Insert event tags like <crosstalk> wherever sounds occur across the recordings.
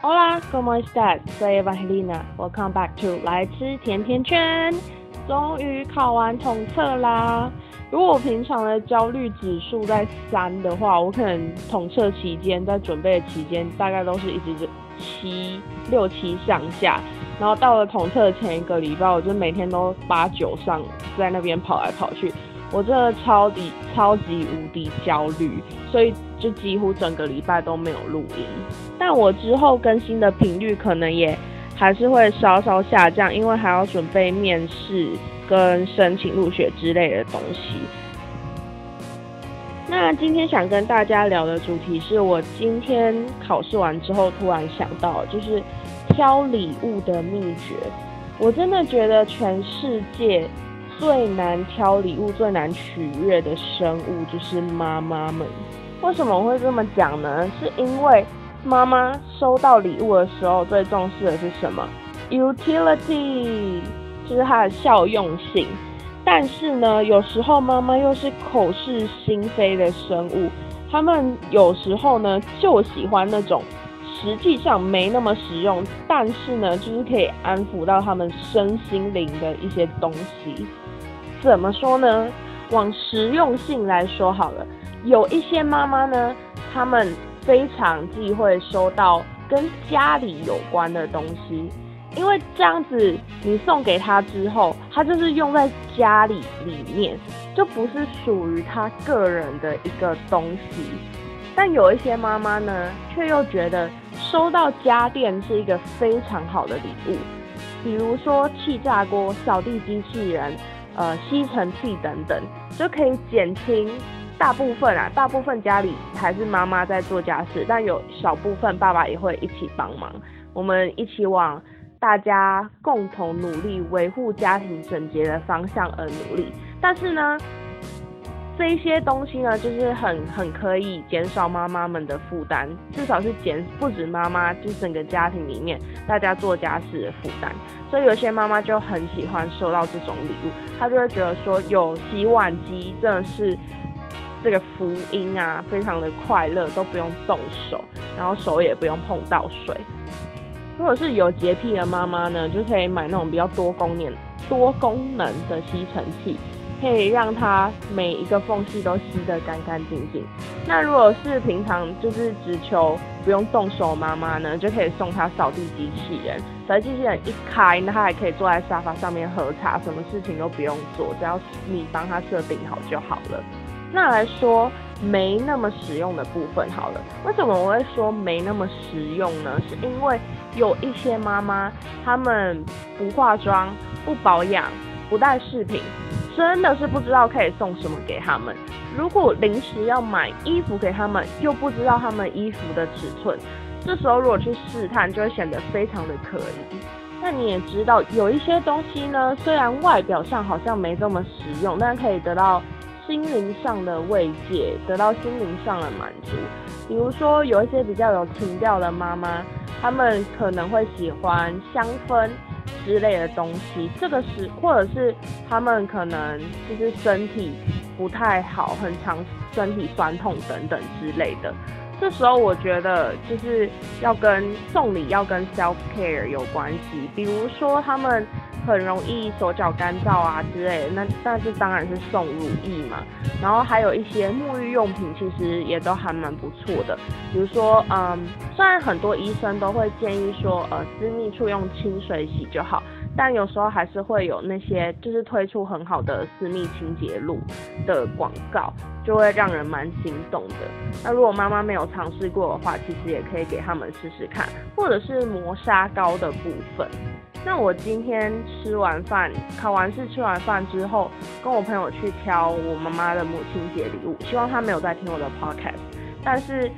Hola, ¿cómo estás? Soy Evangelina. Welcome back to 来吃甜甜圈。终于考完统测啦！如果我平常的焦虑指数在三的话，我可能统测期间在准备的期间大概都是一直就七六七上下，然后到了统测前一个礼拜，我就每天都八九上，在那边跑来跑去。我真的超级超级无敌焦虑，所以就几乎整个礼拜都没有录音。但我之后更新的频率可能也还是会稍稍下降，因为还要准备面试跟申请入学之类的东西。那今天想跟大家聊的主题是我今天考试完之后突然想到，就是挑礼物的秘诀。我真的觉得全世界。最难挑礼物、最难取悦的生物就是妈妈们。为什么会这么讲呢？是因为妈妈收到礼物的时候最重视的是什么？utility，就是它的效用性。但是呢，有时候妈妈又是口是心非的生物，他们有时候呢就喜欢那种实际上没那么实用，但是呢就是可以安抚到他们身心灵的一些东西。怎么说呢？往实用性来说好了，有一些妈妈呢，她们非常忌讳收到跟家里有关的东西，因为这样子你送给她之后，她就是用在家里里面，就不是属于她个人的一个东西。但有一些妈妈呢，却又觉得收到家电是一个非常好的礼物，比如说气炸锅、扫地机器人。呃，吸尘器等等，就可以减轻大部分啊，大部分家里还是妈妈在做家事，但有小部分爸爸也会一起帮忙，我们一起往大家共同努力维护家庭整洁的方向而努力。但是呢。这一些东西呢，就是很很可以减少妈妈们的负担，至少是减不止妈妈，就整个家庭里面大家做家事的负担。所以有些妈妈就很喜欢收到这种礼物，她就会觉得说有洗碗机真的是这个福音啊，非常的快乐，都不用动手，然后手也不用碰到水。如果是有洁癖的妈妈呢，就可以买那种比较多功能多功能的吸尘器。可以让它每一个缝隙都吸得干干净净。那如果是平常就是只求不用动手妈妈呢，就可以送她扫地机器人。扫地机器人一开，那她还可以坐在沙发上面喝茶，什么事情都不用做，只要你帮她设定好就好了。那来说没那么实用的部分好了，为什么我会说没那么实用呢？是因为有一些妈妈她们不化妆、不保养、不带饰品。真的是不知道可以送什么给他们。如果临时要买衣服给他们，又不知道他们衣服的尺寸，这时候如果去试探，就会显得非常的可疑。那你也知道，有一些东西呢，虽然外表上好像没这么实用，但可以得到心灵上的慰藉，得到心灵上的满足。比如说，有一些比较有情调的妈妈，他们可能会喜欢香氛。之类的东西，这个是或者是他们可能就是身体不太好，很常身体酸痛等等之类的。这时候我觉得就是要跟送礼要跟 self care 有关系，比如说他们。很容易手脚干燥啊之类的，那那就当然是送乳液嘛。然后还有一些沐浴用品，其实也都还蛮不错的。比如说，嗯，虽然很多医生都会建议说，呃，私密处用清水洗就好，但有时候还是会有那些就是推出很好的私密清洁露的广告，就会让人蛮心动的。那如果妈妈没有尝试过的话，其实也可以给他们试试看，或者是磨砂膏的部分。那我今天吃完饭，考完试吃完饭之后，跟我朋友去挑我妈妈的母亲节礼物，希望她没有在听我的 podcast。但是，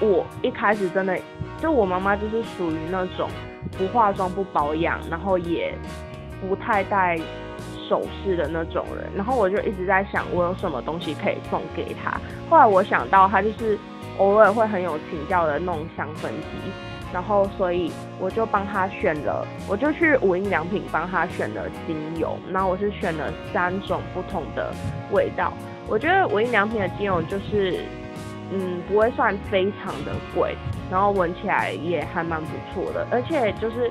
我一开始真的，就我妈妈就是属于那种不化妆、不保养，然后也不太戴首饰的那种人。然后我就一直在想，我有什么东西可以送给他。后来我想到，他就是偶尔会很有情调的那种香氛机。然后，所以我就帮他选了，我就去无印良品帮他选了精油。那我是选了三种不同的味道。我觉得无印良品的精油就是嗯，不会算非常的贵，然后闻起来也还蛮不错的，而且就是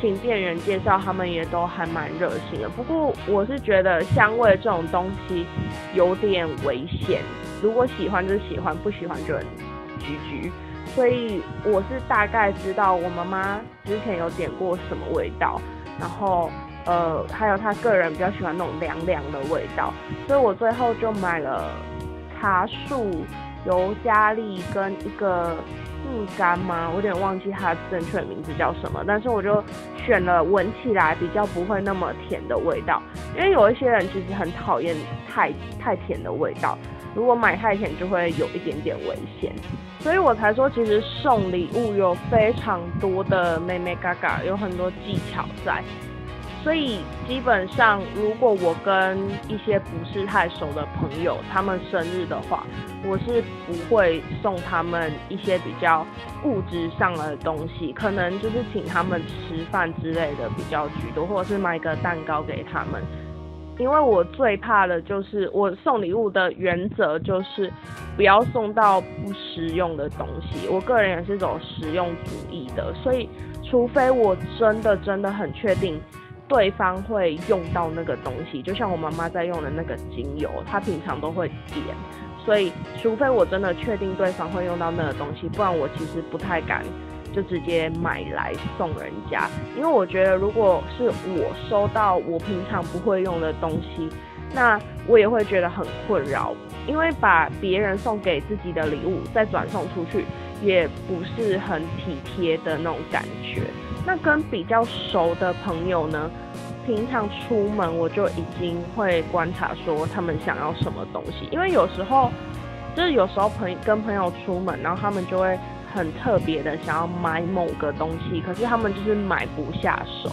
请店员介绍，他们也都还蛮热心的。不过我是觉得香味这种东西有点危险，如果喜欢就喜欢，不喜欢就很局局。所以我是大概知道我妈妈之前有点过什么味道，然后呃还有她个人比较喜欢那种凉凉的味道，所以我最后就买了茶树。尤加利跟一个蜜柑吗？我有点忘记它正确的名字叫什么，但是我就选了闻起来比较不会那么甜的味道，因为有一些人其实很讨厌太太甜的味道，如果买太甜就会有一点点危险，所以我才说其实送礼物有非常多的妹妹嘎嘎，有很多技巧在。所以基本上，如果我跟一些不是太熟的朋友，他们生日的话，我是不会送他们一些比较物质上的东西，可能就是请他们吃饭之类的比较居多，或者是买个蛋糕给他们。因为我最怕的就是我送礼物的原则就是不要送到不实用的东西。我个人也是走实用主义的，所以除非我真的真的很确定。对方会用到那个东西，就像我妈妈在用的那个精油，她平常都会点，所以除非我真的确定对方会用到那个东西，不然我其实不太敢就直接买来送人家，因为我觉得如果是我收到我平常不会用的东西，那我也会觉得很困扰，因为把别人送给自己的礼物再转送出去，也不是很体贴的那种感觉。那跟比较熟的朋友呢，平常出门我就已经会观察说他们想要什么东西，因为有时候就是有时候朋跟朋友出门，然后他们就会很特别的想要买某个东西，可是他们就是买不下手。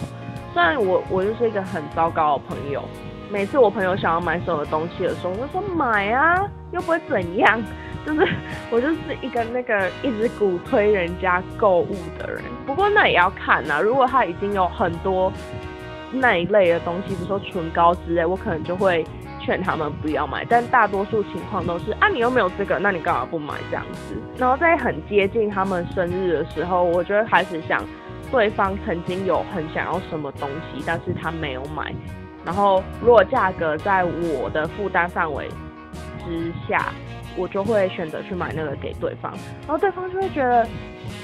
虽然我我就是一个很糟糕的朋友，每次我朋友想要买什么东西的时候，我就说买啊，又不会怎样。就是我就是一个那个一直鼓推人家购物的人，不过那也要看呐。如果他已经有很多那一类的东西，比如说唇膏之类，我可能就会劝他们不要买。但大多数情况都是啊，你又没有这个，那你干嘛不买这样子？然后在很接近他们生日的时候，我就会开始想，对方曾经有很想要什么东西，但是他没有买。然后如果价格在我的负担范围之下。我就会选择去买那个给对方，然后对方就会觉得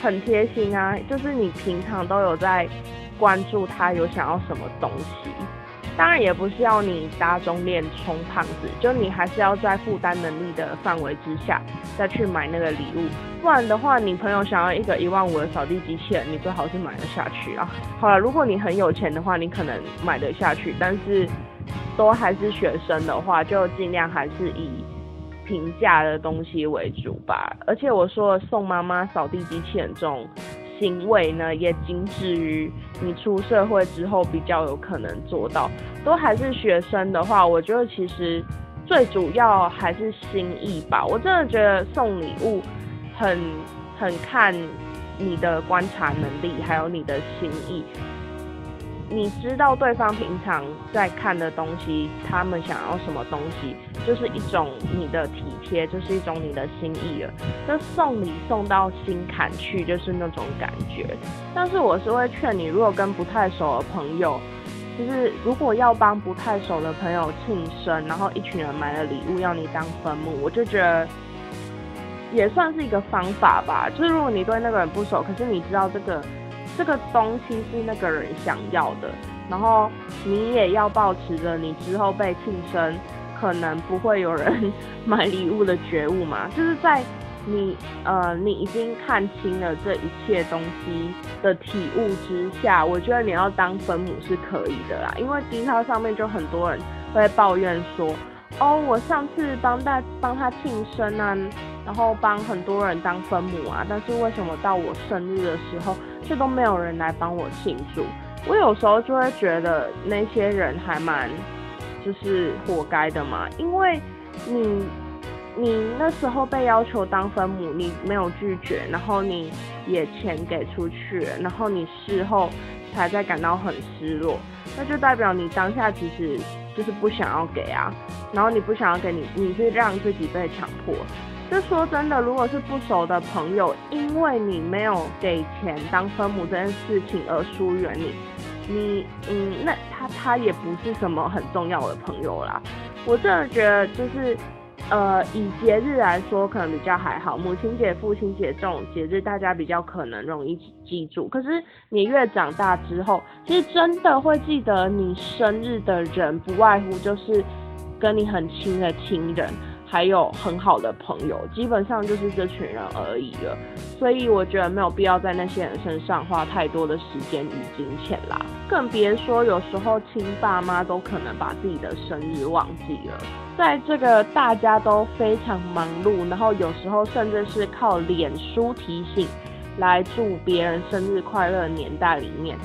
很贴心啊，就是你平常都有在关注他有想要什么东西，当然也不是要你搭中链充胖子，就你还是要在负担能力的范围之下再去买那个礼物，不然的话，你朋友想要一个一万五的扫地机器人，你最好是买得下去啊。好了，如果你很有钱的话，你可能买得下去，但是都还是学生的话，就尽量还是以。平价的东西为主吧，而且我说送妈妈扫地机器人这种行为呢，也仅止于你出社会之后比较有可能做到。都还是学生的话，我觉得其实最主要还是心意吧。我真的觉得送礼物很很看你的观察能力，还有你的心意。你知道对方平常在看的东西，他们想要什么东西，就是一种你的体贴，就是一种你的心意了。就送礼送到心坎去，就是那种感觉。但是我是会劝你，如果跟不太熟的朋友，就是如果要帮不太熟的朋友庆生，然后一群人买了礼物要你当分母，我就觉得也算是一个方法吧。就是如果你对那个人不熟，可是你知道这个。这个东西是那个人想要的，然后你也要保持着你之后被庆生可能不会有人 <laughs> 买礼物的觉悟嘛？就是在你呃你已经看清了这一切东西的体悟之下，我觉得你要当分母是可以的啦。因为低超上面就很多人会抱怨说，哦，我上次帮大帮他庆生啊，然后帮很多人当分母啊，但是为什么到我生日的时候？却都没有人来帮我庆祝，我有时候就会觉得那些人还蛮就是活该的嘛，因为你你那时候被要求当分母，你没有拒绝，然后你也钱给出去，然后你事后才在感到很失落，那就代表你当下其实就是不想要给啊，然后你不想要给你，你是让自己被强迫，就说真的，如果是不熟的朋友，因为你没有给钱当分母这件事情而疏远你，你嗯，那他他也不是什么很重要的朋友啦。我真的觉得就是。呃，以节日来说，可能比较还好。母亲节、父亲节这种节日，大家比较可能容易记住。可是你越长大之后，其实真的会记得你生日的人，不外乎就是跟你很亲的亲人。还有很好的朋友，基本上就是这群人而已了，所以我觉得没有必要在那些人身上花太多的时间与金钱啦，更别说有时候亲爸妈都可能把自己的生日忘记了。在这个大家都非常忙碌，然后有时候甚至是靠脸书提醒来祝别人生日快乐的年代里面。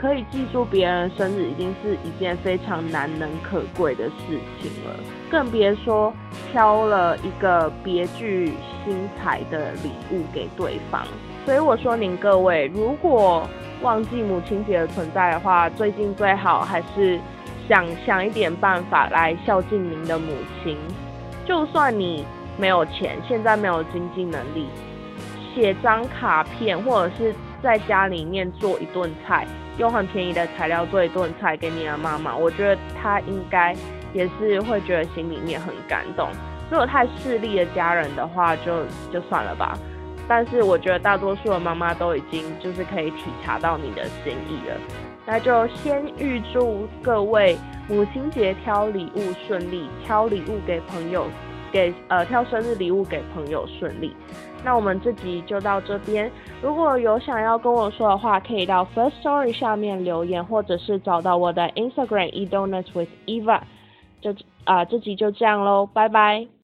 可以记住别人生日已经是一件非常难能可贵的事情了，更别说挑了一个别具心裁的礼物给对方。所以我说您各位，如果忘记母亲节的存在的话，最近最好还是想想一点办法来孝敬您的母亲。就算你没有钱，现在没有经济能力，写张卡片，或者是在家里面做一顿菜。用很便宜的材料做一顿菜给你的妈妈，我觉得她应该也是会觉得心里面很感动。如果太势利的家人的话，就就算了吧。但是我觉得大多数的妈妈都已经就是可以体察到你的心意了。那就先预祝各位母亲节挑礼物顺利，挑礼物给朋友。给呃挑生日礼物给朋友顺利，那我们这集就到这边。如果有想要跟我说的话，可以到 First Story 下面留言，或者是找到我的 Instagram e donuts with Eva。就啊这集就这样喽，拜拜。